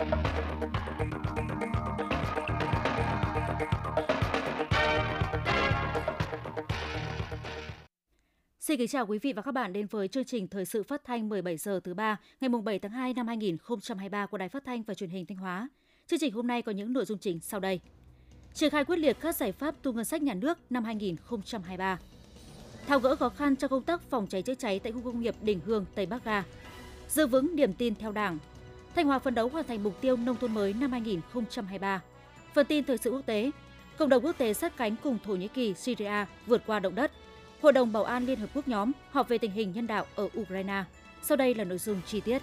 Xin kính chào quý vị và các bạn đến với chương trình Thời sự phát thanh 17 giờ thứ ba ngày 7 tháng 2 năm 2023 của Đài Phát thanh và Truyền hình Thanh Hóa. Chương trình hôm nay có những nội dung chính sau đây. Triển khai quyết liệt các giải pháp thu ngân sách nhà nước năm 2023. Tháo gỡ khó khăn cho công tác phòng cháy chữa cháy tại khu công nghiệp Đình Hương, Tây Bắc Ga. Giữ vững niềm tin theo Đảng. Thanh Hóa phấn đấu hoàn thành mục tiêu nông thôn mới năm 2023. Phần tin thời sự quốc tế, cộng đồng quốc tế sát cánh cùng Thổ Nhĩ Kỳ, Syria vượt qua động đất. Hội đồng Bảo an Liên Hợp Quốc nhóm họp về tình hình nhân đạo ở Ukraine. Sau đây là nội dung chi tiết.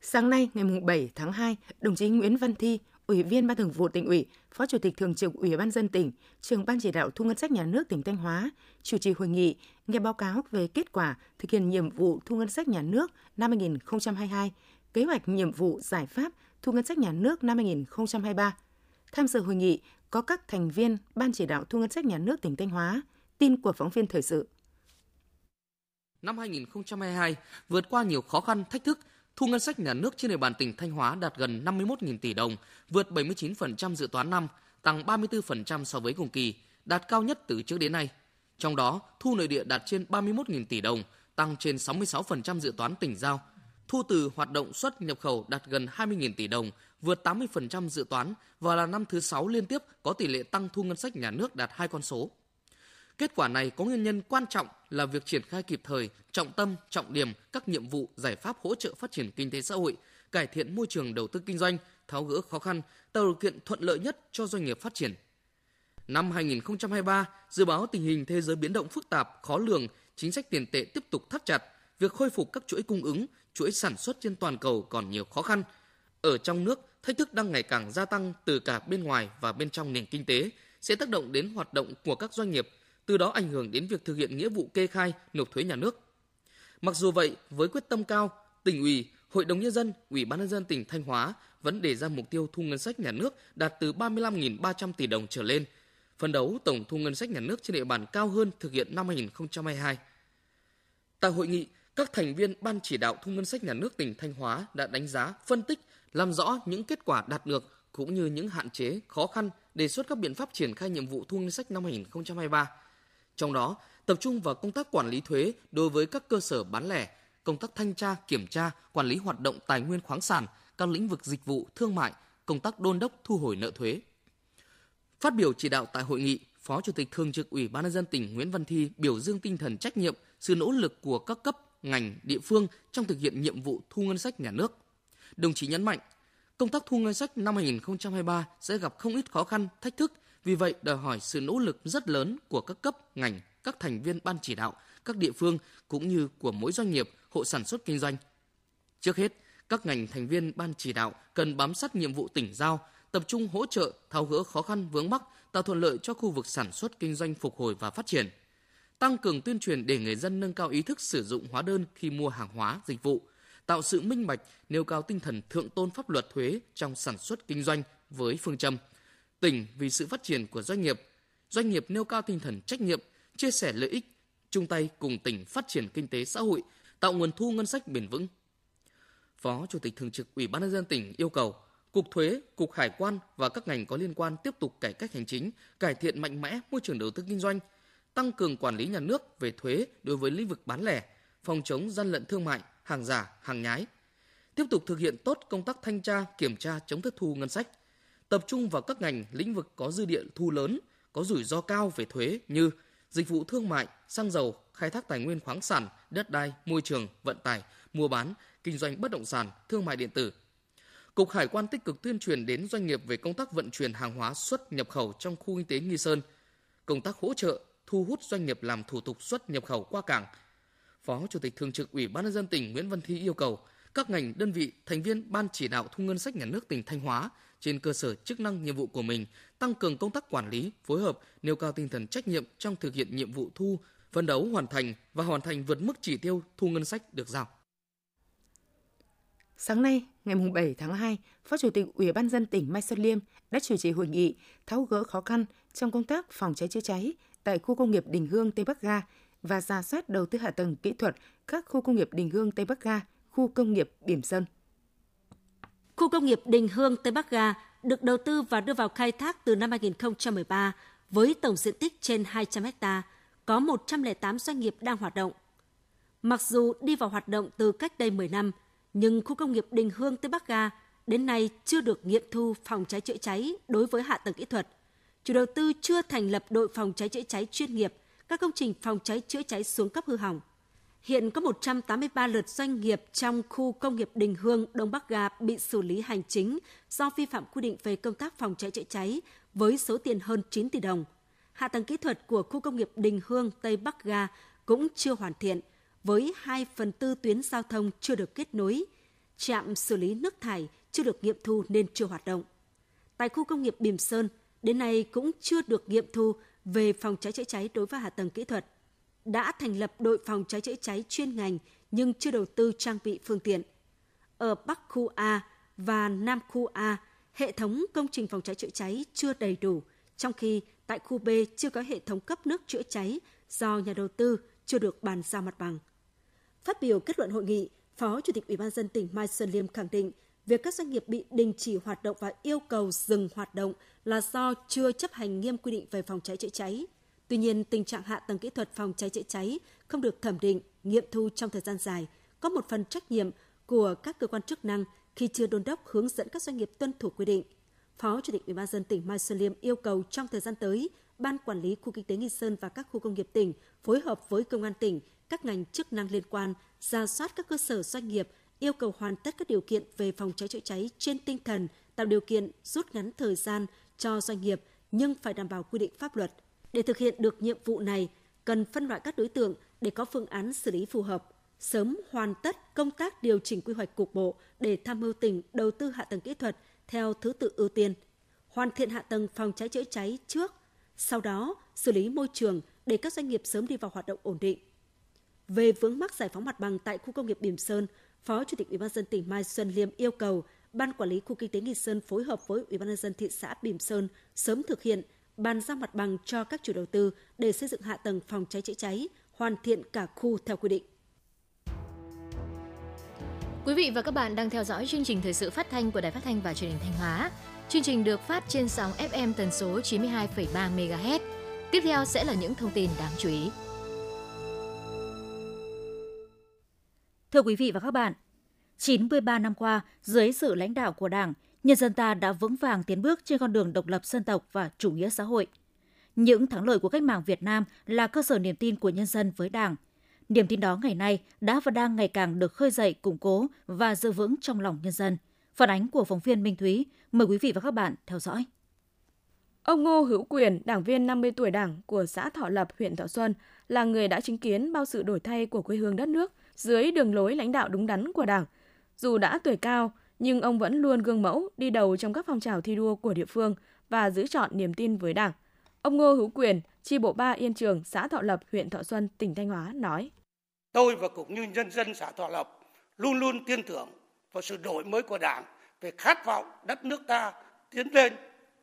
Sáng nay, ngày 7 tháng 2, đồng chí Nguyễn Văn Thi, Ủy viên Ban Thường vụ tỉnh ủy, Phó Chủ tịch Thường trực Ủy ban dân tỉnh, trưởng Ban chỉ đạo thu ngân sách nhà nước tỉnh Thanh Hóa, chủ trì hội nghị nghe báo cáo về kết quả thực hiện nhiệm vụ thu ngân sách nhà nước năm 2022, kế hoạch nhiệm vụ giải pháp thu ngân sách nhà nước năm 2023. Tham dự hội nghị có các thành viên Ban chỉ đạo thu ngân sách nhà nước tỉnh Thanh Hóa. Tin của phóng viên thời sự. Năm 2022 vượt qua nhiều khó khăn, thách thức, thu ngân sách nhà nước trên địa bàn tỉnh Thanh Hóa đạt gần 51.000 tỷ đồng, vượt 79% dự toán năm, tăng 34% so với cùng kỳ, đạt cao nhất từ trước đến nay. Trong đó, thu nội địa đạt trên 31.000 tỷ đồng, tăng trên 66% dự toán tỉnh giao. Thu từ hoạt động xuất nhập khẩu đạt gần 20.000 tỷ đồng, vượt 80% dự toán và là năm thứ 6 liên tiếp có tỷ lệ tăng thu ngân sách nhà nước đạt hai con số. Kết quả này có nguyên nhân quan trọng là việc triển khai kịp thời, trọng tâm, trọng điểm các nhiệm vụ, giải pháp hỗ trợ phát triển kinh tế xã hội, cải thiện môi trường đầu tư kinh doanh, tháo gỡ khó khăn, tạo điều kiện thuận lợi nhất cho doanh nghiệp phát triển. Năm 2023, dự báo tình hình thế giới biến động phức tạp, khó lường, chính sách tiền tệ tiếp tục thắt chặt, việc khôi phục các chuỗi cung ứng, chuỗi sản xuất trên toàn cầu còn nhiều khó khăn. Ở trong nước, thách thức đang ngày càng gia tăng từ cả bên ngoài và bên trong nền kinh tế sẽ tác động đến hoạt động của các doanh nghiệp, từ đó ảnh hưởng đến việc thực hiện nghĩa vụ kê khai nộp thuế nhà nước. Mặc dù vậy, với quyết tâm cao, tỉnh ủy, Hội đồng nhân dân, Ủy ban nhân dân tỉnh Thanh Hóa vẫn đề ra mục tiêu thu ngân sách nhà nước đạt từ 35.300 tỷ đồng trở lên, phấn đấu tổng thu ngân sách nhà nước trên địa bàn cao hơn thực hiện năm 2022. Tại hội nghị, các thành viên ban chỉ đạo thu ngân sách nhà nước tỉnh Thanh Hóa đã đánh giá, phân tích làm rõ những kết quả đạt được cũng như những hạn chế, khó khăn, đề xuất các biện pháp triển khai nhiệm vụ thu ngân sách năm 2023. Trong đó, tập trung vào công tác quản lý thuế đối với các cơ sở bán lẻ, công tác thanh tra, kiểm tra, quản lý hoạt động tài nguyên khoáng sản, các lĩnh vực dịch vụ, thương mại, công tác đôn đốc thu hồi nợ thuế. Phát biểu chỉ đạo tại hội nghị, Phó Chủ tịch Thường trực Ủy ban nhân dân tỉnh Nguyễn Văn Thi biểu dương tinh thần trách nhiệm, sự nỗ lực của các cấp, ngành, địa phương trong thực hiện nhiệm vụ thu ngân sách nhà nước. Đồng chí nhấn mạnh, công tác thu ngân sách năm 2023 sẽ gặp không ít khó khăn, thách thức, vì vậy đòi hỏi sự nỗ lực rất lớn của các cấp, ngành, các thành viên ban chỉ đạo, các địa phương cũng như của mỗi doanh nghiệp, hộ sản xuất kinh doanh. Trước hết, các ngành thành viên ban chỉ đạo cần bám sát nhiệm vụ tỉnh giao, tập trung hỗ trợ tháo gỡ khó khăn vướng mắc, tạo thuận lợi cho khu vực sản xuất kinh doanh phục hồi và phát triển. Tăng cường tuyên truyền để người dân nâng cao ý thức sử dụng hóa đơn khi mua hàng hóa, dịch vụ, tạo sự minh bạch, nêu cao tinh thần thượng tôn pháp luật thuế trong sản xuất kinh doanh với phương châm tỉnh vì sự phát triển của doanh nghiệp, doanh nghiệp nêu cao tinh thần trách nhiệm, chia sẻ lợi ích, chung tay cùng tỉnh phát triển kinh tế xã hội, tạo nguồn thu ngân sách bền vững. Phó Chủ tịch Thường trực Ủy ban nhân dân tỉnh yêu cầu Cục Thuế, Cục Hải quan và các ngành có liên quan tiếp tục cải cách hành chính, cải thiện mạnh mẽ môi trường đầu tư kinh doanh, tăng cường quản lý nhà nước về thuế đối với lĩnh vực bán lẻ, phòng chống gian lận thương mại, hàng giả, hàng nhái. Tiếp tục thực hiện tốt công tác thanh tra, kiểm tra chống thất thu ngân sách. Tập trung vào các ngành, lĩnh vực có dư địa thu lớn, có rủi ro cao về thuế như dịch vụ thương mại, xăng dầu, khai thác tài nguyên khoáng sản, đất đai, môi trường, vận tải, mua bán, kinh doanh bất động sản, thương mại điện tử. Cục Hải quan tích cực tuyên truyền đến doanh nghiệp về công tác vận chuyển hàng hóa xuất nhập khẩu trong khu kinh tế Nghi Sơn, công tác hỗ trợ thu hút doanh nghiệp làm thủ tục xuất nhập khẩu qua cảng, Phó Chủ tịch Thường trực Ủy ban nhân dân tỉnh Nguyễn Văn Thi yêu cầu các ngành đơn vị thành viên ban chỉ đạo thu ngân sách nhà nước tỉnh Thanh Hóa trên cơ sở chức năng nhiệm vụ của mình tăng cường công tác quản lý, phối hợp, nêu cao tinh thần trách nhiệm trong thực hiện nhiệm vụ thu, phấn đấu hoàn thành và hoàn thành vượt mức chỉ tiêu thu ngân sách được giao. Sáng nay, ngày 7 tháng 2, Phó Chủ tịch Ủy ban dân tỉnh Mai Xuân Liêm đã chủ trì hội nghị tháo gỡ khó khăn trong công tác phòng cháy chữa cháy tại khu công nghiệp Đình Hương Tây Bắc Ga và ra soát đầu tư hạ tầng kỹ thuật các khu công nghiệp Đình Hương Tây Bắc Ga, khu công nghiệp điểm Sơn. Khu công nghiệp Đình Hương Tây Bắc Ga được đầu tư và đưa vào khai thác từ năm 2013 với tổng diện tích trên 200 ha, có 108 doanh nghiệp đang hoạt động. Mặc dù đi vào hoạt động từ cách đây 10 năm, nhưng khu công nghiệp Đình Hương Tây Bắc Ga đến nay chưa được nghiệm thu phòng cháy chữa cháy đối với hạ tầng kỹ thuật. Chủ đầu tư chưa thành lập đội phòng cháy chữa cháy chuyên nghiệp, các công trình phòng cháy chữa cháy xuống cấp hư hỏng. Hiện có 183 lượt doanh nghiệp trong khu công nghiệp Đình Hương, Đông Bắc Ga bị xử lý hành chính do vi phạm quy định về công tác phòng cháy chữa cháy với số tiền hơn 9 tỷ đồng. Hạ tầng kỹ thuật của khu công nghiệp Đình Hương, Tây Bắc Ga cũng chưa hoàn thiện, với 2 phần tư tuyến giao thông chưa được kết nối, trạm xử lý nước thải chưa được nghiệm thu nên chưa hoạt động. Tại khu công nghiệp Bìm Sơn, đến nay cũng chưa được nghiệm thu về phòng cháy chữa cháy đối với hạ tầng kỹ thuật. Đã thành lập đội phòng cháy chữa cháy chuyên ngành nhưng chưa đầu tư trang bị phương tiện. Ở Bắc khu A và Nam khu A, hệ thống công trình phòng cháy chữa cháy chưa đầy đủ, trong khi tại khu B chưa có hệ thống cấp nước chữa cháy do nhà đầu tư chưa được bàn giao mặt bằng. Phát biểu kết luận hội nghị, Phó Chủ tịch Ủy ban dân tỉnh Mai Xuân Liêm khẳng định việc các doanh nghiệp bị đình chỉ hoạt động và yêu cầu dừng hoạt động là do chưa chấp hành nghiêm quy định về phòng cháy chữa cháy. Tuy nhiên, tình trạng hạ tầng kỹ thuật phòng cháy chữa cháy không được thẩm định, nghiệm thu trong thời gian dài, có một phần trách nhiệm của các cơ quan chức năng khi chưa đôn đốc hướng dẫn các doanh nghiệp tuân thủ quy định. Phó Chủ tịch Ủy ban dân tỉnh Mai Xuân Liêm yêu cầu trong thời gian tới, Ban Quản lý Khu Kinh tế Nghi Sơn và các khu công nghiệp tỉnh phối hợp với Công an tỉnh, các ngành chức năng liên quan, ra soát các cơ sở doanh nghiệp, yêu cầu hoàn tất các điều kiện về phòng cháy chữa cháy trên tinh thần tạo điều kiện rút ngắn thời gian cho doanh nghiệp nhưng phải đảm bảo quy định pháp luật. Để thực hiện được nhiệm vụ này, cần phân loại các đối tượng để có phương án xử lý phù hợp, sớm hoàn tất công tác điều chỉnh quy hoạch cục bộ để tham mưu tỉnh đầu tư hạ tầng kỹ thuật theo thứ tự ưu tiên, hoàn thiện hạ tầng phòng cháy chữa cháy trước, sau đó xử lý môi trường để các doanh nghiệp sớm đi vào hoạt động ổn định. Về vướng mắc giải phóng mặt bằng tại khu công nghiệp Bỉm Sơn, Phó Chủ tịch Ủy ban dân tỉnh Mai Xuân Liêm yêu cầu Ban quản lý khu kinh tế Nghi Sơn phối hợp với Ủy ban nhân dân thị xã Bỉm Sơn sớm thực hiện bàn giao mặt bằng cho các chủ đầu tư để xây dựng hạ tầng phòng cháy chữa cháy, hoàn thiện cả khu theo quy định. Quý vị và các bạn đang theo dõi chương trình thời sự phát thanh của Đài Phát thanh và Truyền hình Thanh Hóa. Chương trình được phát trên sóng FM tần số 92,3 MHz. Tiếp theo sẽ là những thông tin đáng chú ý. Thưa quý vị và các bạn, 93 năm qua, dưới sự lãnh đạo của Đảng, nhân dân ta đã vững vàng tiến bước trên con đường độc lập dân tộc và chủ nghĩa xã hội. Những thắng lợi của cách mạng Việt Nam là cơ sở niềm tin của nhân dân với Đảng. Niềm tin đó ngày nay đã và đang ngày càng được khơi dậy, củng cố và giữ vững trong lòng nhân dân. Phản ánh của phóng viên Minh Thúy. Mời quý vị và các bạn theo dõi. Ông Ngô Hữu Quyền, đảng viên 50 tuổi đảng của xã Thọ Lập, huyện Thọ Xuân, là người đã chứng kiến bao sự đổi thay của quê hương đất nước dưới đường lối lãnh đạo đúng đắn của Đảng. Dù đã tuổi cao, nhưng ông vẫn luôn gương mẫu đi đầu trong các phong trào thi đua của địa phương và giữ chọn niềm tin với Đảng. Ông Ngô Hữu Quyền, chi bộ 3 Yên Trường, xã Thọ Lập, huyện Thọ Xuân, tỉnh Thanh Hóa nói: Tôi và cũng như nhân dân xã Thọ Lập luôn luôn tin tưởng vào sự đổi mới của Đảng về khát vọng đất nước ta tiến lên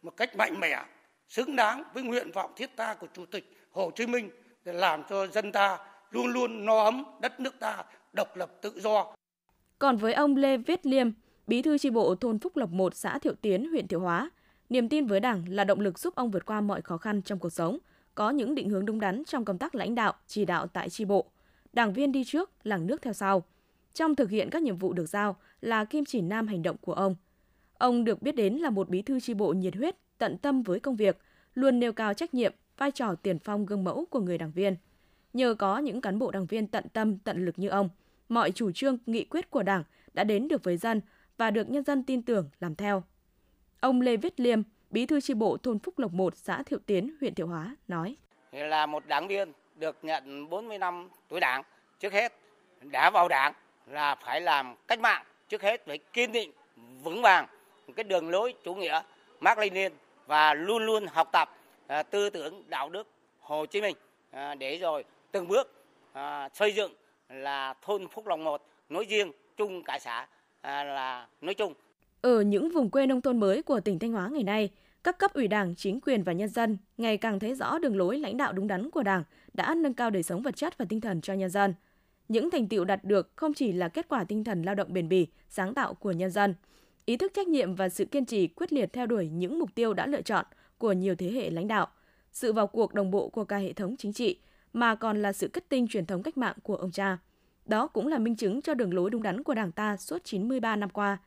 một cách mạnh mẽ, xứng đáng với nguyện vọng thiết tha của Chủ tịch Hồ Chí Minh để làm cho dân ta luôn luôn no ấm đất nước ta độc lập tự do. Còn với ông Lê Viết Liêm, bí thư tri bộ thôn Phúc Lộc 1 xã Thiệu Tiến, huyện Thiệu Hóa, niềm tin với Đảng là động lực giúp ông vượt qua mọi khó khăn trong cuộc sống, có những định hướng đúng đắn trong công tác lãnh đạo, chỉ đạo tại tri bộ. Đảng viên đi trước, làng nước theo sau. Trong thực hiện các nhiệm vụ được giao là kim chỉ nam hành động của ông. Ông được biết đến là một bí thư tri bộ nhiệt huyết, tận tâm với công việc, luôn nêu cao trách nhiệm, vai trò tiền phong gương mẫu của người đảng viên. Nhờ có những cán bộ đảng viên tận tâm, tận lực như ông, mọi chủ trương, nghị quyết của Đảng đã đến được với dân và được nhân dân tin tưởng làm theo. Ông Lê Viết Liêm, Bí thư chi bộ thôn Phúc Lộc 1, xã Thiệu Tiến, huyện Thiệu Hóa nói: Là một đảng viên được nhận 40 năm tuổi đảng, trước hết đã vào đảng là phải làm cách mạng, trước hết phải kiên định, vững vàng cái đường lối chủ nghĩa Mark Lenin và luôn luôn học tập à, tư tưởng đạo đức Hồ Chí Minh à, để rồi từng bước à, xây dựng là thôn Phúc Long 1 nói riêng, chung cả xã à, là nói chung. Ở những vùng quê nông thôn mới của tỉnh Thanh Hóa ngày nay, các cấp ủy đảng, chính quyền và nhân dân ngày càng thấy rõ đường lối lãnh đạo đúng đắn của Đảng đã nâng cao đời sống vật chất và tinh thần cho nhân dân. Những thành tiệu đạt được không chỉ là kết quả tinh thần lao động bền bỉ, sáng tạo của nhân dân, ý thức trách nhiệm và sự kiên trì quyết liệt theo đuổi những mục tiêu đã lựa chọn của nhiều thế hệ lãnh đạo, sự vào cuộc đồng bộ của cả hệ thống chính trị, mà còn là sự kết tinh truyền thống cách mạng của ông cha. Đó cũng là minh chứng cho đường lối đúng đắn của Đảng ta suốt 93 năm qua.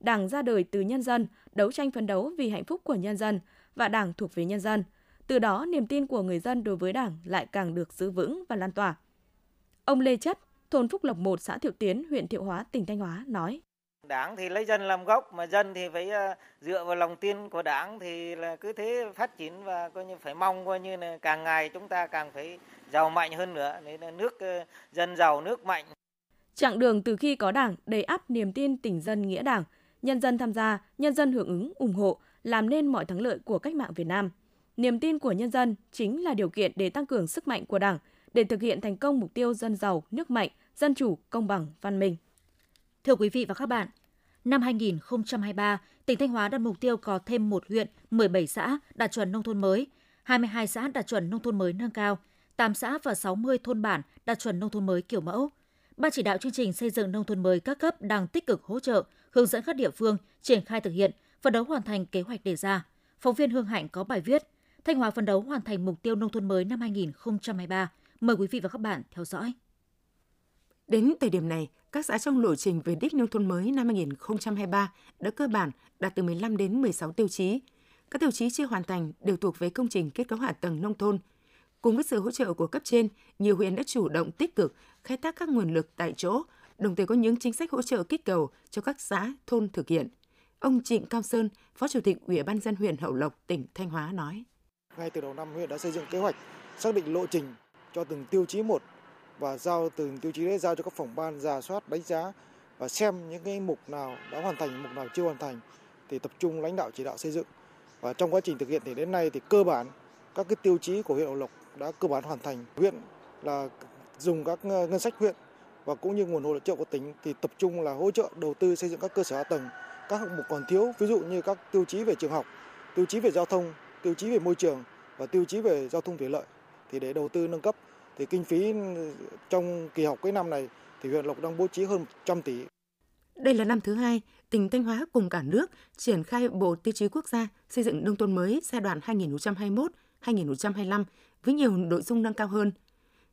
Đảng ra đời từ nhân dân, đấu tranh phấn đấu vì hạnh phúc của nhân dân và Đảng thuộc về nhân dân. Từ đó, niềm tin của người dân đối với Đảng lại càng được giữ vững và lan tỏa. Ông Lê Chất, thôn Phúc Lộc 1, xã Thiệu Tiến, huyện Thiệu Hóa, tỉnh Thanh Hóa nói. Đảng thì lấy dân làm gốc mà dân thì phải ờ, dựa vào lòng tin của Đảng thì là cứ thế phát triển và coi như phải mong coi như là càng ngày chúng ta càng phải giàu mạnh hơn nữa nên là nước ờ, dân giàu nước mạnh. Chặng đường từ khi có Đảng đầy ắp niềm tin tỉnh dân nghĩa Đảng, nhân dân tham gia, nhân dân hưởng ứng, ủng hộ, làm nên mọi thắng lợi của cách mạng Việt Nam. Niềm tin của nhân dân chính là điều kiện để tăng cường sức mạnh của Đảng, để thực hiện thành công mục tiêu dân giàu, nước mạnh, dân chủ, công bằng, văn minh. Thưa quý vị và các bạn, năm 2023, tỉnh Thanh Hóa đặt mục tiêu có thêm một huyện, 17 xã đạt chuẩn nông thôn mới, 22 xã đạt chuẩn nông thôn mới nâng cao, 8 xã và 60 thôn bản đạt chuẩn nông thôn mới kiểu mẫu. Ban chỉ đạo chương trình xây dựng nông thôn mới các cấp đang tích cực hỗ trợ, hướng dẫn các địa phương triển khai thực hiện, phấn đấu hoàn thành kế hoạch đề ra. Phóng viên Hương Hạnh có bài viết Thanh Hóa phấn đấu hoàn thành mục tiêu nông thôn mới năm 2023. Mời quý vị và các bạn theo dõi. Đến thời điểm này, các xã trong lộ trình về đích nông thôn mới năm 2023 đã cơ bản đạt từ 15 đến 16 tiêu chí. Các tiêu chí chưa hoàn thành đều thuộc về công trình kết cấu hạ tầng nông thôn. Cùng với sự hỗ trợ của cấp trên, nhiều huyện đã chủ động tích cực khai thác các nguồn lực tại chỗ, đồng thời có những chính sách hỗ trợ kích cầu cho các xã, thôn thực hiện. Ông Trịnh Cao Sơn, Phó Chủ tịch Ủy ban dân huyện Hậu Lộc, tỉnh Thanh Hóa nói. Ngay từ đầu năm huyện đã xây dựng kế hoạch xác định lộ trình cho từng tiêu chí một và giao từng tiêu chí đấy giao cho các phòng ban giả soát, đánh giá và xem những cái mục nào đã hoàn thành, mục nào chưa hoàn thành thì tập trung lãnh đạo chỉ đạo xây dựng. Và trong quá trình thực hiện thì đến nay thì cơ bản các cái tiêu chí của huyện Hậu Lộc đã cơ bản hoàn thành. Huyện là dùng các ngân sách huyện và cũng như nguồn hỗ trợ của tỉnh thì tập trung là hỗ trợ đầu tư xây dựng các cơ sở hạ tầng, các hạng mục còn thiếu, ví dụ như các tiêu chí về trường học, tiêu chí về giao thông, tiêu chí về môi trường và tiêu chí về giao thông thủy lợi. Thì để đầu tư nâng cấp thì kinh phí trong kỳ học cái năm này thì huyện Lộc đang bố trí hơn 100 tỷ. Đây là năm thứ hai, tỉnh Thanh Hóa cùng cả nước triển khai Bộ Tiêu chí Quốc gia xây dựng nông thôn mới giai đoạn 2021-2025 với nhiều nội dung nâng cao hơn.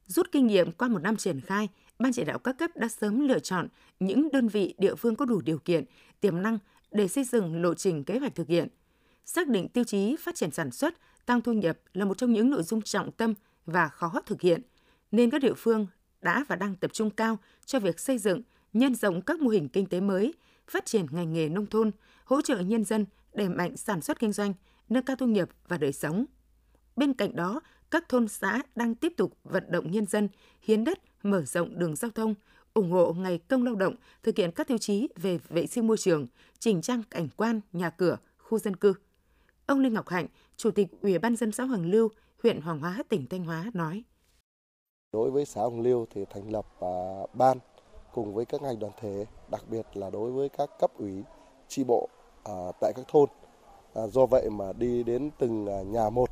Rút kinh nghiệm qua một năm triển khai, Ban chỉ đạo các cấp đã sớm lựa chọn những đơn vị địa phương có đủ điều kiện, tiềm năng để xây dựng lộ trình kế hoạch thực hiện. Xác định tiêu chí phát triển sản xuất, tăng thu nhập là một trong những nội dung trọng tâm và khó thực hiện, nên các địa phương đã và đang tập trung cao cho việc xây dựng, nhân rộng các mô hình kinh tế mới, phát triển ngành nghề nông thôn, hỗ trợ nhân dân đẩy mạnh sản xuất kinh doanh, nâng cao thu nhập và đời sống. Bên cạnh đó, các thôn xã đang tiếp tục vận động nhân dân hiến đất, mở rộng đường giao thông, ủng hộ ngày công lao động, thực hiện các tiêu chí về vệ sinh môi trường, chỉnh trang cảnh quan, nhà cửa, khu dân cư. Ông Lê Ngọc Hạnh, Chủ tịch Ủy ban dân xã Hoàng Lưu, huyện Hoàng Hóa, tỉnh Thanh Hóa nói. Đối với xã Hồng Liêu thì thành lập à, ban cùng với các ngành đoàn thể, đặc biệt là đối với các cấp ủy, tri bộ à, tại các thôn. À, do vậy mà đi đến từng nhà một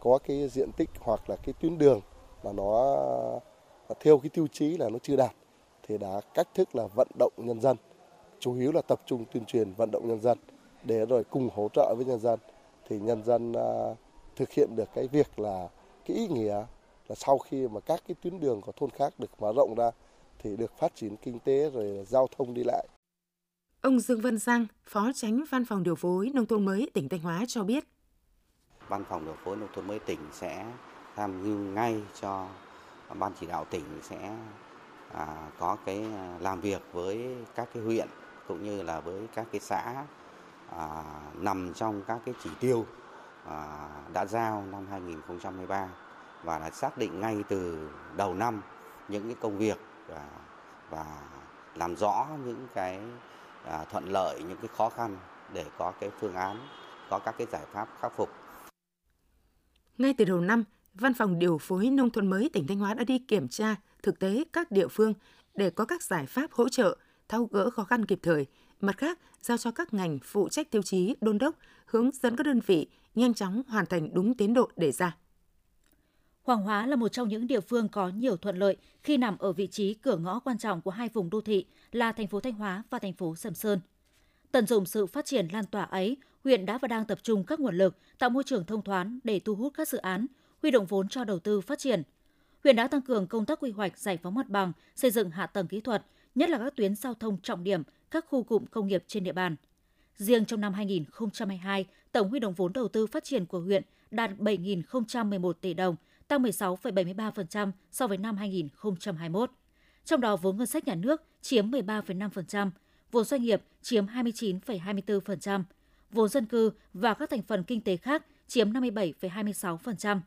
có cái diện tích hoặc là cái tuyến đường mà nó theo cái tiêu chí là nó chưa đạt thì đã cách thức là vận động nhân dân, chủ yếu là tập trung tuyên truyền vận động nhân dân để rồi cùng hỗ trợ với nhân dân thì nhân dân thực hiện được cái việc là cái ý nghĩa là sau khi mà các cái tuyến đường của thôn khác được mở rộng ra thì được phát triển kinh tế rồi giao thông đi lại. Ông Dương Văn Giang, Phó Tránh Văn phòng Điều phối Nông thôn mới tỉnh Thanh Hóa cho biết. Văn phòng Điều phối Nông thôn mới tỉnh sẽ tham mưu ngay cho ban chỉ đạo tỉnh sẽ à, có cái à, làm việc với các cái huyện cũng như là với các cái xã à, nằm trong các cái chỉ tiêu à, đã giao năm 2023 và đã xác định ngay từ đầu năm những cái công việc và, và làm rõ những cái à, thuận lợi những cái khó khăn để có cái phương án có các cái giải pháp khắc phục. Ngay từ đầu năm, Văn phòng điều phối nông thôn mới tỉnh Thanh Hóa đã đi kiểm tra thực tế các địa phương để có các giải pháp hỗ trợ tháo gỡ khó khăn kịp thời. Mặt khác, giao cho các ngành phụ trách tiêu chí đôn đốc, hướng dẫn các đơn vị nhanh chóng hoàn thành đúng tiến độ đề ra. Hoàng Hóa là một trong những địa phương có nhiều thuận lợi khi nằm ở vị trí cửa ngõ quan trọng của hai vùng đô thị là thành phố Thanh Hóa và thành phố Sầm Sơn. Tận dụng sự phát triển lan tỏa ấy, huyện đã và đang tập trung các nguồn lực tạo môi trường thông thoáng để thu hút các dự án, huy động vốn cho đầu tư phát triển. Huyện đã tăng cường công tác quy hoạch giải phóng mặt bằng, xây dựng hạ tầng kỹ thuật, nhất là các tuyến giao thông trọng điểm, các khu cụm công nghiệp trên địa bàn. Riêng trong năm 2022, tổng huy động vốn đầu tư phát triển của huyện đạt 7.011 tỷ đồng, tăng 16,73% so với năm 2021. Trong đó vốn ngân sách nhà nước chiếm 13,5%, vốn doanh nghiệp chiếm 29,24%, vốn dân cư và các thành phần kinh tế khác chiếm 57,26%.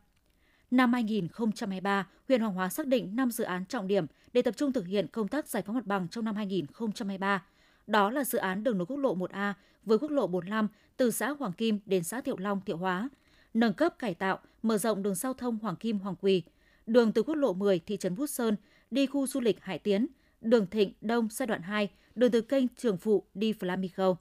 Năm 2023, huyện Hoàng Hóa xác định 5 dự án trọng điểm để tập trung thực hiện công tác giải phóng mặt bằng trong năm 2023. Đó là dự án đường nối quốc lộ 1A với quốc lộ 45 từ xã Hoàng Kim đến xã Thiệu Long, Thiệu Hóa, nâng cấp cải tạo, mở rộng đường giao thông Hoàng Kim Hoàng Quỳ, đường từ quốc lộ 10 thị trấn Bút Sơn đi khu du lịch Hải Tiến, đường Thịnh Đông giai đoạn 2, đường từ kênh Trường Phụ đi Flamingo.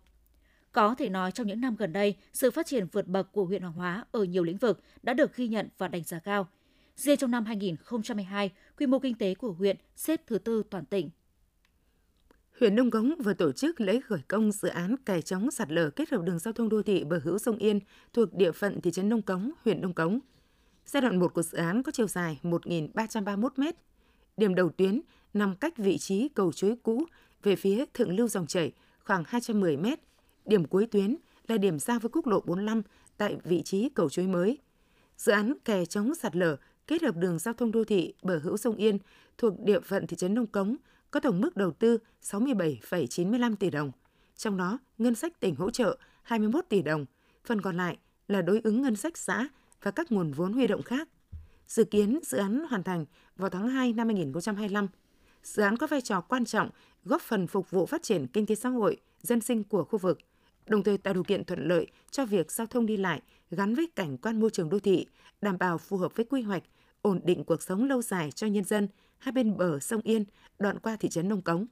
Có thể nói trong những năm gần đây, sự phát triển vượt bậc của huyện Hoàng Hóa ở nhiều lĩnh vực đã được ghi nhận và đánh giá cao. Riêng trong năm 2022, quy mô kinh tế của huyện xếp thứ tư toàn tỉnh. Huyện Đông Cống vừa tổ chức lễ khởi công dự án cài chống sạt lở kết hợp đường giao thông đô thị bờ hữu sông Yên thuộc địa phận thị trấn Đông Cống, huyện Đông Cống. Giai đoạn 1 của dự án có chiều dài 1.331 m. Điểm đầu tuyến nằm cách vị trí cầu chuối cũ về phía thượng lưu dòng chảy khoảng 210 m. Điểm cuối tuyến là điểm giao với quốc lộ 45 tại vị trí cầu chuối mới. Dự án kè chống sạt lở kết hợp đường giao thông đô thị bờ hữu sông Yên thuộc địa phận thị trấn Đông Cống có tổng mức đầu tư 67,95 tỷ đồng. Trong đó, ngân sách tỉnh hỗ trợ 21 tỷ đồng, phần còn lại là đối ứng ngân sách xã và các nguồn vốn huy động khác. Dự kiến dự án hoàn thành vào tháng 2 năm 2025. Dự án có vai trò quan trọng góp phần phục vụ phát triển kinh tế xã hội, dân sinh của khu vực, đồng thời tạo điều kiện thuận lợi cho việc giao thông đi lại gắn với cảnh quan môi trường đô thị, đảm bảo phù hợp với quy hoạch, ổn định cuộc sống lâu dài cho nhân dân hai bên bờ sông Yên, đoạn qua thị trấn Nông Cống.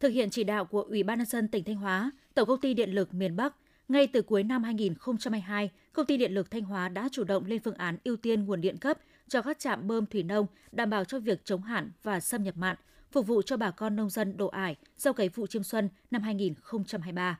Thực hiện chỉ đạo của Ủy ban nhân dân tỉnh Thanh Hóa, Tổng công ty Điện lực miền Bắc, ngay từ cuối năm 2022, công ty Điện lực Thanh Hóa đã chủ động lên phương án ưu tiên nguồn điện cấp cho các trạm bơm thủy nông, đảm bảo cho việc chống hạn và xâm nhập mặn, phục vụ cho bà con nông dân độ ải, gieo cấy vụ chiêm xuân năm 2023.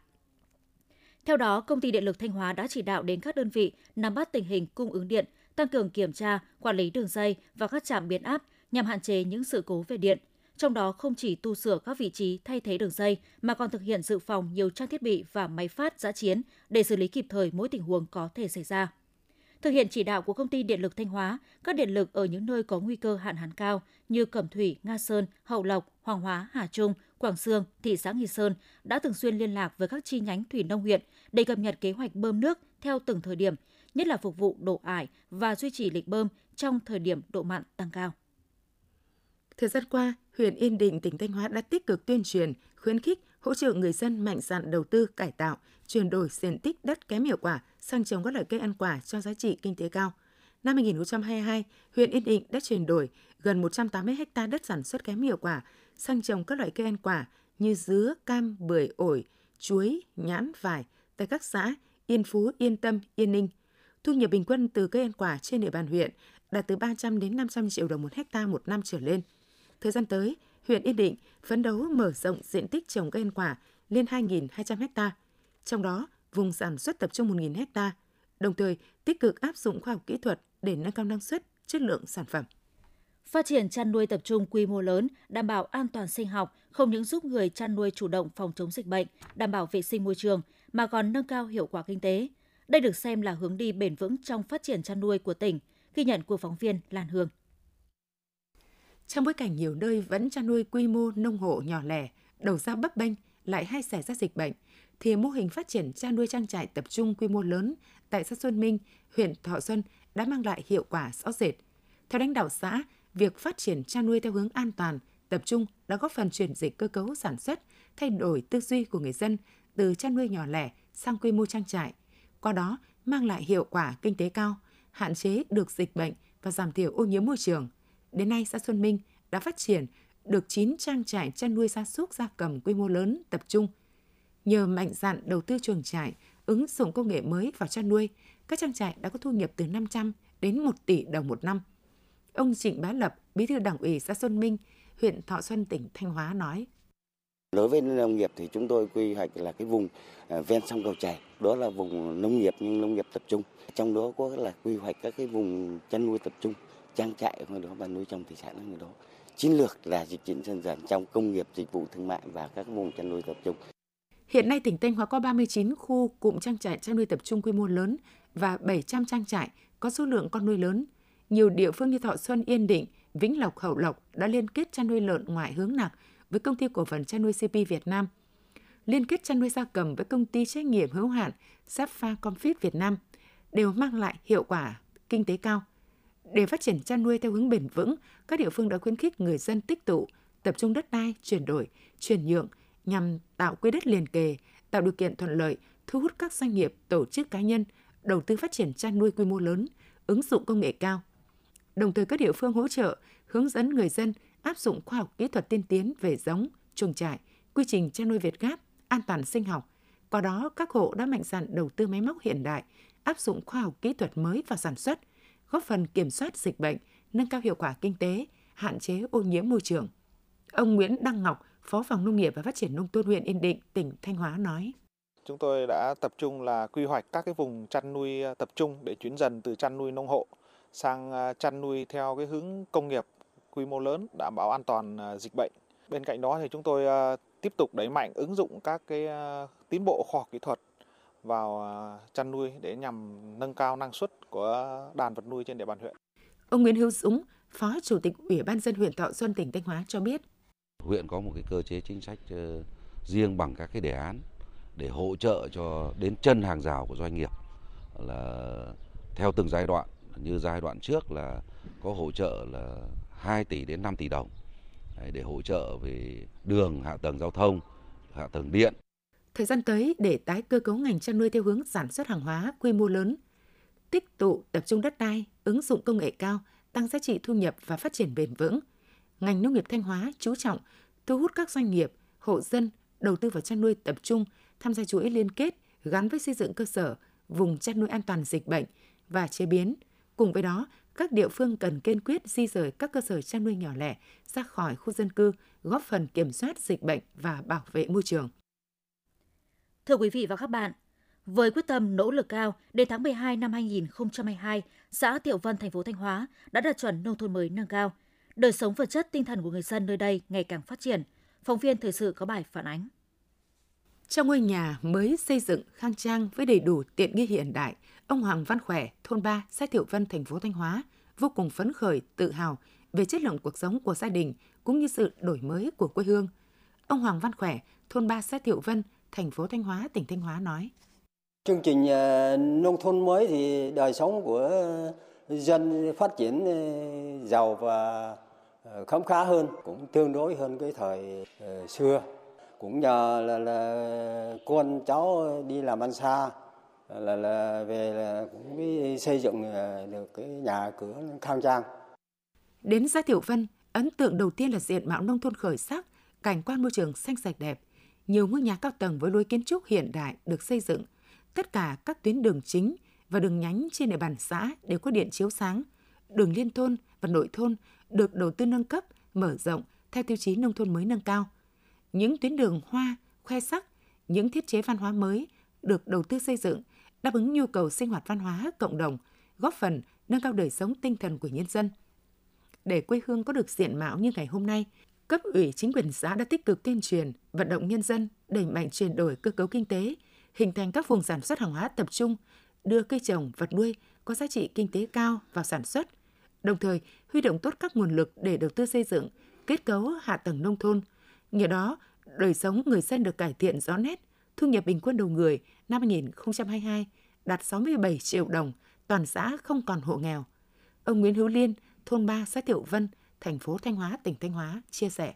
Theo đó, công ty Điện lực Thanh Hóa đã chỉ đạo đến các đơn vị nắm bắt tình hình cung ứng điện, tăng cường kiểm tra, quản lý đường dây và các trạm biến áp nhằm hạn chế những sự cố về điện. Trong đó không chỉ tu sửa các vị trí thay thế đường dây mà còn thực hiện dự phòng nhiều trang thiết bị và máy phát giã chiến để xử lý kịp thời mỗi tình huống có thể xảy ra. Thực hiện chỉ đạo của công ty điện lực Thanh Hóa, các điện lực ở những nơi có nguy cơ hạn hán cao như Cẩm Thủy, Nga Sơn, Hậu Lộc, Hoàng Hóa, Hà Trung, Quảng Sương, thị xã Nghi Sơn đã thường xuyên liên lạc với các chi nhánh thủy nông huyện để cập nhật kế hoạch bơm nước theo từng thời điểm, nhất là phục vụ độ ải và duy trì lịch bơm trong thời điểm độ mặn tăng cao. Thời gian qua, huyện Yên Định, tỉnh Thanh Hóa đã tích cực tuyên truyền, khuyến khích, hỗ trợ người dân mạnh dạn đầu tư, cải tạo, chuyển đổi diện tích đất kém hiệu quả sang trồng các loại cây ăn quả cho giá trị kinh tế cao. Năm 2022, huyện Yên Định đã chuyển đổi gần 180 ha đất sản xuất kém hiệu quả sang trồng các loại cây ăn quả như dứa, cam, bưởi, ổi, chuối, nhãn, vải tại các xã Yên Phú, Yên Tâm, Yên Ninh. Thu nhập bình quân từ cây ăn quả trên địa bàn huyện đạt từ 300 đến 500 triệu đồng một hecta một năm trở lên. Thời gian tới, huyện Yên Định phấn đấu mở rộng diện tích trồng cây ăn quả lên 2.200 ha, trong đó vùng sản xuất tập trung 1.000 ha, đồng thời tích cực áp dụng khoa học kỹ thuật để nâng cao năng suất, chất lượng sản phẩm. Phát triển chăn nuôi tập trung quy mô lớn, đảm bảo an toàn sinh học không những giúp người chăn nuôi chủ động phòng chống dịch bệnh, đảm bảo vệ sinh môi trường mà còn nâng cao hiệu quả kinh tế. Đây được xem là hướng đi bền vững trong phát triển chăn nuôi của tỉnh, ghi nhận của phóng viên Lan Hương. Trong bối cảnh nhiều nơi vẫn chăn nuôi quy mô nông hộ nhỏ lẻ, đầu ra bấp bênh, lại hay xảy ra dịch bệnh, thì mô hình phát triển chăn nuôi trang trại tập trung quy mô lớn tại xã Xuân Minh, huyện Thọ Xuân đã mang lại hiệu quả rõ rệt. Theo lãnh đạo xã, việc phát triển chăn nuôi theo hướng an toàn, tập trung đã góp phần chuyển dịch cơ cấu sản xuất, thay đổi tư duy của người dân từ chăn nuôi nhỏ lẻ sang quy mô trang trại. Qua đó, mang lại hiệu quả kinh tế cao, hạn chế được dịch bệnh và giảm thiểu ô nhiễm môi trường – Đến nay, xã Xuân Minh đã phát triển được 9 trang trại chăn nuôi gia súc gia cầm quy mô lớn tập trung. Nhờ mạnh dạn đầu tư chuồng trại, ứng dụng công nghệ mới vào chăn nuôi, các trang trại đã có thu nhập từ 500 đến 1 tỷ đồng một năm. Ông Trịnh Bá Lập, Bí thư Đảng ủy xã Xuân Minh, huyện Thọ Xuân, tỉnh Thanh Hóa nói. Đối với nông nghiệp thì chúng tôi quy hoạch là cái vùng à, ven sông cầu chảy, đó là vùng nông nghiệp nhưng nông nghiệp tập trung. Trong đó có là quy hoạch các cái vùng chăn nuôi tập trung, trang trại ở đó và nuôi trồng thủy sản ở đó. Chiến lược là dịch chuyển dần dần trong công nghiệp, dịch vụ thương mại và các vùng chăn nuôi tập trung. Hiện nay tỉnh Thanh Hóa có 39 khu cụm trang trại chăn nuôi tập trung quy mô lớn và 700 trang trại có số lượng con nuôi lớn. Nhiều địa phương như Thọ Xuân, Yên Định, Vĩnh Lộc, Hậu Lộc đã liên kết chăn nuôi lợn ngoại hướng nặng với công ty cổ phần chăn nuôi CP Việt Nam, liên kết chăn nuôi gia cầm với công ty trách nhiệm hữu hạn Sapha Confit Việt Nam đều mang lại hiệu quả kinh tế cao. Để phát triển chăn nuôi theo hướng bền vững, các địa phương đã khuyến khích người dân tích tụ, tập trung đất đai, chuyển đổi, chuyển nhượng nhằm tạo quỹ đất liền kề, tạo điều kiện thuận lợi, thu hút các doanh nghiệp, tổ chức cá nhân đầu tư phát triển chăn nuôi quy mô lớn, ứng dụng công nghệ cao. Đồng thời các địa phương hỗ trợ, hướng dẫn người dân áp dụng khoa học kỹ thuật tiên tiến về giống, chuồng trại, quy trình chăn nuôi Việt Gáp, an toàn sinh học. Qua đó, các hộ đã mạnh dạn đầu tư máy móc hiện đại, áp dụng khoa học kỹ thuật mới vào sản xuất, góp phần kiểm soát dịch bệnh, nâng cao hiệu quả kinh tế, hạn chế ô nhiễm môi trường. Ông Nguyễn Đăng Ngọc, Phó phòng Nông nghiệp và Phát triển Nông thôn huyện Yên Định, tỉnh Thanh Hóa nói. Chúng tôi đã tập trung là quy hoạch các cái vùng chăn nuôi ờ, tập trung để chuyển dần từ chăn nuôi nông hộ sang ờ, chăn nuôi theo cái hướng công nghiệp quy mô lớn đảm bảo an toàn ờ, dịch bệnh. Bên cạnh đó thì chúng tôi tiếp tục đẩy mạnh ứng dụng các cái tiến bộ khoa học kỹ thuật vào chăn nuôi để nhằm nâng cao năng suất của đàn vật nuôi trên địa bàn huyện. Ông Nguyễn Hữu Dũng, Phó Chủ tịch Ủy ban dân huyện Thọ Xuân tỉnh Thanh Hóa cho biết. Huyện có một cái cơ chế chính sách ờ, riêng bằng các cái đề án để hỗ trợ cho đến chân hàng rào của doanh nghiệp là theo từng giai đoạn như giai đoạn trước là có hỗ trợ là 2 tỷ đến 5 tỷ đồng để hỗ trợ về đường, hạ tầng giao thông, hạ tầng điện. Thời gian tới để tái cơ cấu ngành chăn nuôi theo hướng sản xuất hàng hóa quy mô lớn, tích tụ tập trung đất đai, ứng dụng công nghệ cao, tăng giá trị thu nhập và phát triển bền vững. Ngành nông nghiệp Thanh Hóa chú trọng thu hút các doanh nghiệp, hộ dân đầu tư vào chăn nuôi tập trung, tham gia chuỗi liên kết gắn với xây dựng cơ sở vùng chăn nuôi an toàn dịch bệnh và chế biến. Cùng với đó, các địa phương cần kiên quyết di rời các cơ sở chăn nuôi nhỏ lẻ ra khỏi khu dân cư, góp phần kiểm soát dịch bệnh và bảo vệ môi trường. Thưa quý vị và các bạn, với quyết tâm nỗ lực cao, đến tháng 12 năm 2022, xã Thiệu Vân, thành phố Thanh Hóa đã đạt chuẩn nông thôn mới nâng cao. Đời sống vật chất tinh thần của người dân nơi đây ngày càng phát triển. Phóng viên thời sự có bài phản ánh. Trong ngôi nhà mới xây dựng khang trang với đầy đủ tiện nghi hiện đại, ông Hoàng Văn Khỏe, thôn 3, xã Thiệu Vân, thành phố Thanh Hóa, vô cùng phấn khởi, tự hào về chất lượng cuộc sống của gia đình cũng như sự đổi mới của quê hương. Ông Hoàng Văn Khỏe, thôn 3, xã Thiệu Vân, thành phố Thanh Hóa, tỉnh Thanh Hóa nói. Chương trình ờ, nông thôn mới thì đời sống của dân phát triển ờ, giàu và ờ, khấm khá hơn, cũng tương đối hơn cái thời xưa cũng nhờ là, là con cháu đi làm ăn xa là là về là cũng xây dựng được cái nhà cửa khang trang. Đến xã Tiểu Vân, ấn tượng đầu tiên là diện mạo nông thôn khởi sắc, cảnh quan môi trường xanh sạch đẹp. Nhiều ngôi nhà cao tầng với lối kiến trúc hiện đại được xây dựng. Tất cả các tuyến đường chính và đường nhánh trên địa bàn xã đều có điện chiếu sáng. Đường liên thôn và nội thôn được đầu tư nâng cấp, mở rộng theo tiêu chí nông thôn mới nâng cao – những tuyến đường hoa, khoe sắc, những thiết chế văn hóa mới được đầu tư xây dựng đáp ứng nhu cầu sinh hoạt văn hóa cộng đồng, góp phần nâng cao đời sống tinh thần của nhân dân. Để quê hương có được diện mạo như ngày hôm nay, cấp ủy chính quyền xã đã tích cực tuyên truyền, vận động nhân dân đẩy mạnh chuyển đổi cơ cấu kinh tế, hình thành các vùng sản xuất hàng hóa tập trung, đưa cây trồng, vật nuôi có giá trị kinh tế cao vào sản xuất, đồng thời huy động tốt các nguồn lực để đầu tư xây dựng, kết cấu hạ tầng nông thôn – Nhờ đó, đời sống người dân được cải thiện rõ nét, thu nhập bình quân đầu người năm 2022 đạt 67 triệu đồng, toàn xã không còn hộ nghèo. Ông Nguyễn Hữu Liên, thôn 3 xã Thiệu Vân, thành phố Thanh Hóa, tỉnh Thanh Hóa chia sẻ.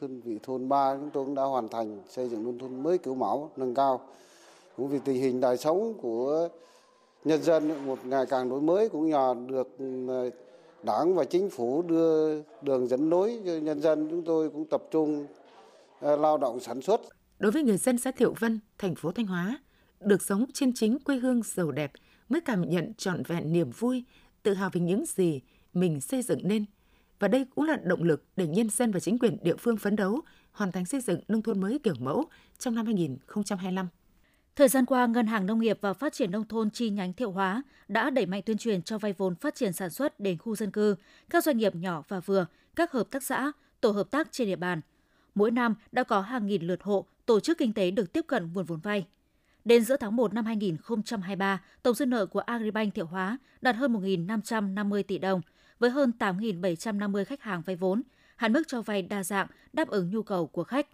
Đơn vị thôn 3 chúng tôi cũng đã hoàn thành xây dựng nông thôn mới kiểu mẫu nâng cao. Cũng vì tình hình đời sống của nhân dân một ngày càng đổi mới cũng nhờ được ừ, Đảng và chính phủ đưa đường dẫn lối cho nhân dân chúng tôi cũng tập trung ờ, lao động sản xuất. Đối với người dân xã Thiệu Vân, thành phố Thanh Hóa, được sống trên chính quê hương giàu đẹp mới cảm nhận trọn vẹn niềm vui, tự hào về những gì mình xây dựng nên. Và đây cũng là động lực để nhân dân và chính quyền địa phương phấn đấu hoàn thành xây dựng nông thôn mới kiểu mẫu trong năm 2025. Thời gian qua, Ngân hàng Nông nghiệp và Phát triển Nông thôn chi nhánh Thiệu Hóa đã đẩy mạnh tuyên truyền cho vay vốn phát triển sản xuất đến khu dân cư, các doanh nghiệp nhỏ và vừa, các hợp tác xã, tổ hợp tác trên địa bàn. Mỗi năm đã có hàng nghìn lượt hộ, tổ chức kinh tế được tiếp cận nguồn vốn vay. Đến giữa tháng 1 năm 2023, tổng dư nợ của Agribank Thiệu Hóa đạt hơn 1.550 tỷ đồng, với hơn 8.750 khách hàng vay vốn, hạn mức cho vay đa dạng, đáp ứng nhu cầu của khách.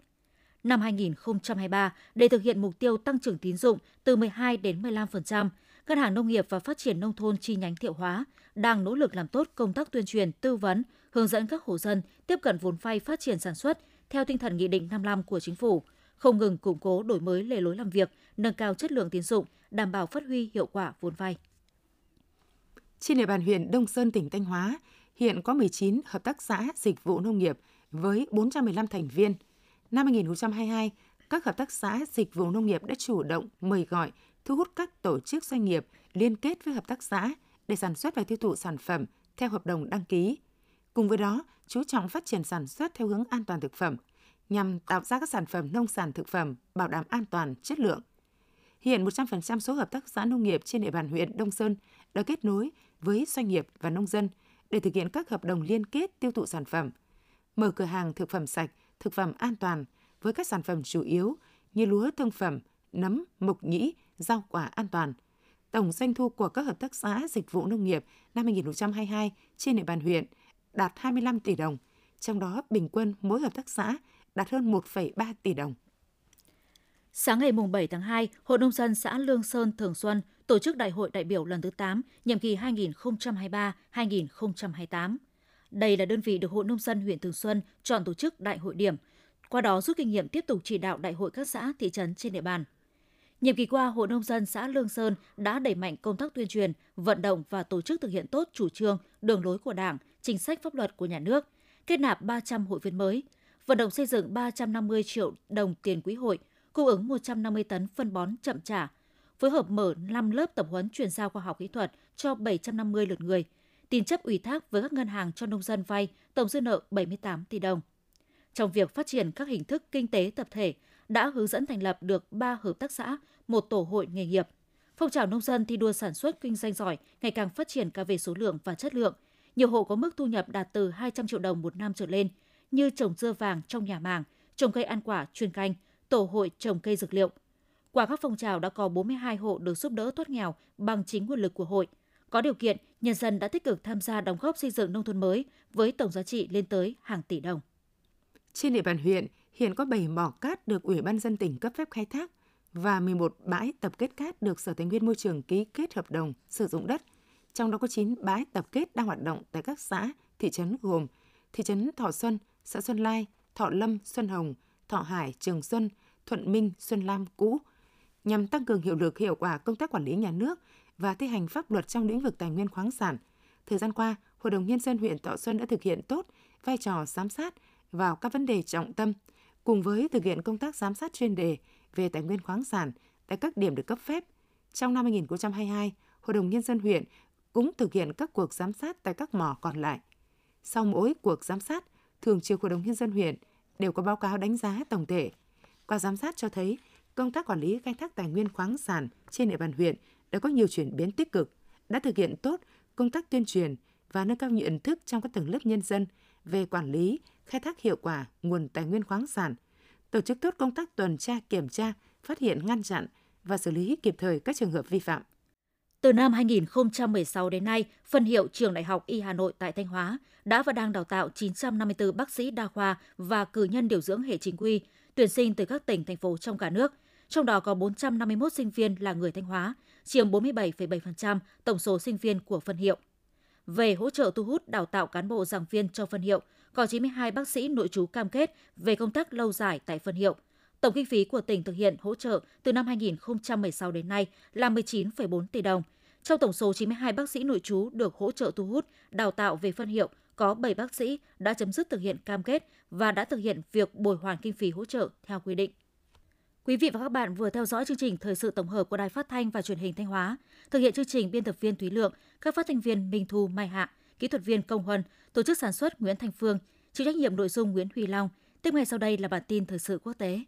Năm 2023, để thực hiện mục tiêu tăng trưởng tín dụng từ 12 đến 15%, Ngân hàng Nông nghiệp và Phát triển Nông thôn chi nhánh Thiệu Hóa đang nỗ lực làm tốt công tác tuyên truyền, tư vấn, hướng dẫn các hộ dân tiếp cận vốn vay phát triển sản xuất theo tinh thần Nghị định 55 của Chính phủ, không ngừng củng cố đổi mới lề lối làm việc, nâng cao chất lượng tín dụng, đảm bảo phát huy hiệu quả vốn vay. Trên địa bàn huyện Đông Sơn, tỉnh Thanh Hóa, hiện có 19 hợp tác xã dịch vụ nông nghiệp với 415 thành viên. Năm 2022, các hợp tác xã dịch vụ nông nghiệp đã chủ động mời gọi, thu hút các tổ chức doanh nghiệp liên kết với hợp tác xã để sản xuất và tiêu thụ sản phẩm theo hợp đồng đăng ký. Cùng với đó, chú trọng phát triển sản xuất theo hướng an toàn thực phẩm, nhằm tạo ra các sản phẩm nông sản thực phẩm bảo đảm an toàn, chất lượng. Hiện 100% số hợp tác xã nông nghiệp trên địa bàn huyện Đông Sơn đã kết nối với doanh nghiệp và nông dân để thực hiện các hợp đồng liên kết tiêu thụ sản phẩm, mở cửa hàng thực phẩm sạch, thực phẩm an toàn với các sản phẩm chủ yếu như lúa thương phẩm, nấm, mộc nhĩ, rau quả an toàn. Tổng doanh thu của các hợp tác xã dịch vụ nông nghiệp năm 2022 trên địa bàn huyện đạt 25 tỷ đồng, trong đó bình quân mỗi hợp tác xã đạt hơn 1,3 tỷ đồng. Sáng ngày 7 tháng 2, Hội Nông dân xã Lương Sơn Thường Xuân tổ chức Đại hội đại biểu lần thứ 8, nhiệm kỳ 2023-2028. Đây là đơn vị được Hội Nông dân huyện Thường Xuân chọn tổ chức đại hội điểm, qua đó rút kinh nghiệm tiếp tục chỉ đạo đại hội các xã, thị trấn trên địa bàn. Nhiệm kỳ qua, Hội Nông dân xã Lương Sơn đã đẩy mạnh công tác tuyên truyền, vận động và tổ chức thực hiện tốt chủ trương, đường lối của Đảng, chính sách pháp luật của nhà nước, kết nạp 300 hội viên mới, vận động xây dựng 350 triệu đồng tiền quỹ hội, cung ứng 150 tấn phân bón chậm trả, phối hợp mở 5 lớp tập huấn chuyển giao khoa học kỹ thuật cho 750 lượt người, tin chấp ủy thác với các ngân hàng cho nông dân vay tổng dư nợ 78 tỷ đồng. Trong việc phát triển các hình thức kinh tế tập thể, đã hướng dẫn thành lập được 3 hợp tác xã, một tổ hội nghề nghiệp. Phong trào nông dân thi đua sản xuất kinh doanh giỏi ngày càng phát triển cả về số lượng và chất lượng. Nhiều hộ có mức thu nhập đạt từ 200 triệu đồng một năm trở lên, như trồng dưa vàng trong nhà màng, trồng cây ăn quả chuyên canh, tổ hội trồng cây dược liệu. Qua các phong trào đã có 42 hộ được giúp đỡ thoát nghèo bằng chính nguồn lực của hội. Có điều kiện, nhân dân đã tích cực tham gia đóng góp xây dựng nông thôn mới với tổng giá trị lên tới hàng tỷ đồng. Trên địa bàn huyện, hiện có 7 mỏ cát được Ủy ban dân tỉnh cấp phép khai thác và 11 bãi tập kết cát được Sở Tài nguyên Môi trường ký kết hợp đồng sử dụng đất. Trong đó có 9 bãi tập kết đang hoạt động tại các xã, thị trấn gồm thị trấn Thọ Xuân, xã Xuân Lai, Thọ Lâm, Xuân Hồng, Thọ Hải, Trường Xuân, Thuận Minh, Xuân Lam cũ nhằm tăng cường hiệu lực hiệu quả công tác quản lý nhà nước và thi hành pháp luật trong lĩnh vực tài nguyên khoáng sản. Thời gian qua, Hội đồng Nhân dân huyện Thọ Xuân đã thực hiện tốt vai trò giám sát vào các vấn đề trọng tâm, cùng với thực hiện công tác giám sát chuyên đề về tài nguyên khoáng sản tại các điểm được cấp phép. Trong năm 2022, Hội đồng Nhân dân huyện cũng thực hiện các cuộc giám sát tại các mỏ còn lại. Sau mỗi cuộc giám sát, Thường trực Hội đồng Nhân dân huyện đều có báo cáo đánh giá tổng thể. Qua giám sát cho thấy, công tác quản lý khai thác tài nguyên khoáng sản trên địa bàn huyện đã có nhiều chuyển biến tích cực, đã thực hiện tốt công tác tuyên truyền và nâng cao nhận thức trong các tầng lớp nhân dân về quản lý, khai thác hiệu quả nguồn tài nguyên khoáng sản, tổ chức tốt công tác tuần tra kiểm tra, phát hiện ngăn chặn và xử lý kịp thời các trường hợp vi phạm. Từ năm 2016 đến nay, phân hiệu Trường Đại học Y Hà Nội tại Thanh Hóa đã và đang đào tạo 954 bác sĩ đa khoa và cử nhân điều dưỡng hệ chính quy, tuyển sinh từ các tỉnh, thành phố trong cả nước. Trong đó có 451 sinh viên là người Thanh Hóa, chiếm 47,7% tổng số sinh viên của phân hiệu. Về hỗ trợ thu hút đào tạo cán bộ giảng viên cho phân hiệu, có 92 bác sĩ nội trú cam kết về công tác lâu dài tại phân hiệu. Tổng kinh phí của tỉnh thực hiện hỗ trợ từ năm 2016 đến nay là 19,4 tỷ đồng. Trong tổng số 92 bác sĩ nội trú được hỗ trợ thu hút, đào tạo về phân hiệu, có 7 bác sĩ đã chấm dứt thực hiện cam kết và đã thực hiện việc bồi hoàn kinh phí hỗ trợ theo quy định. Quý vị và các bạn vừa theo dõi chương trình Thời sự tổng hợp của Đài Phát thanh và Truyền hình Thanh Hóa. Thực hiện chương trình biên tập viên Thúy Lượng, các phát thanh viên Minh Thu, Mai Hạ, kỹ thuật viên Công Huân, tổ chức sản xuất Nguyễn Thành Phương, chịu trách nhiệm nội dung Nguyễn Huy Long. Tiếp ngay sau đây là bản tin thời sự quốc tế.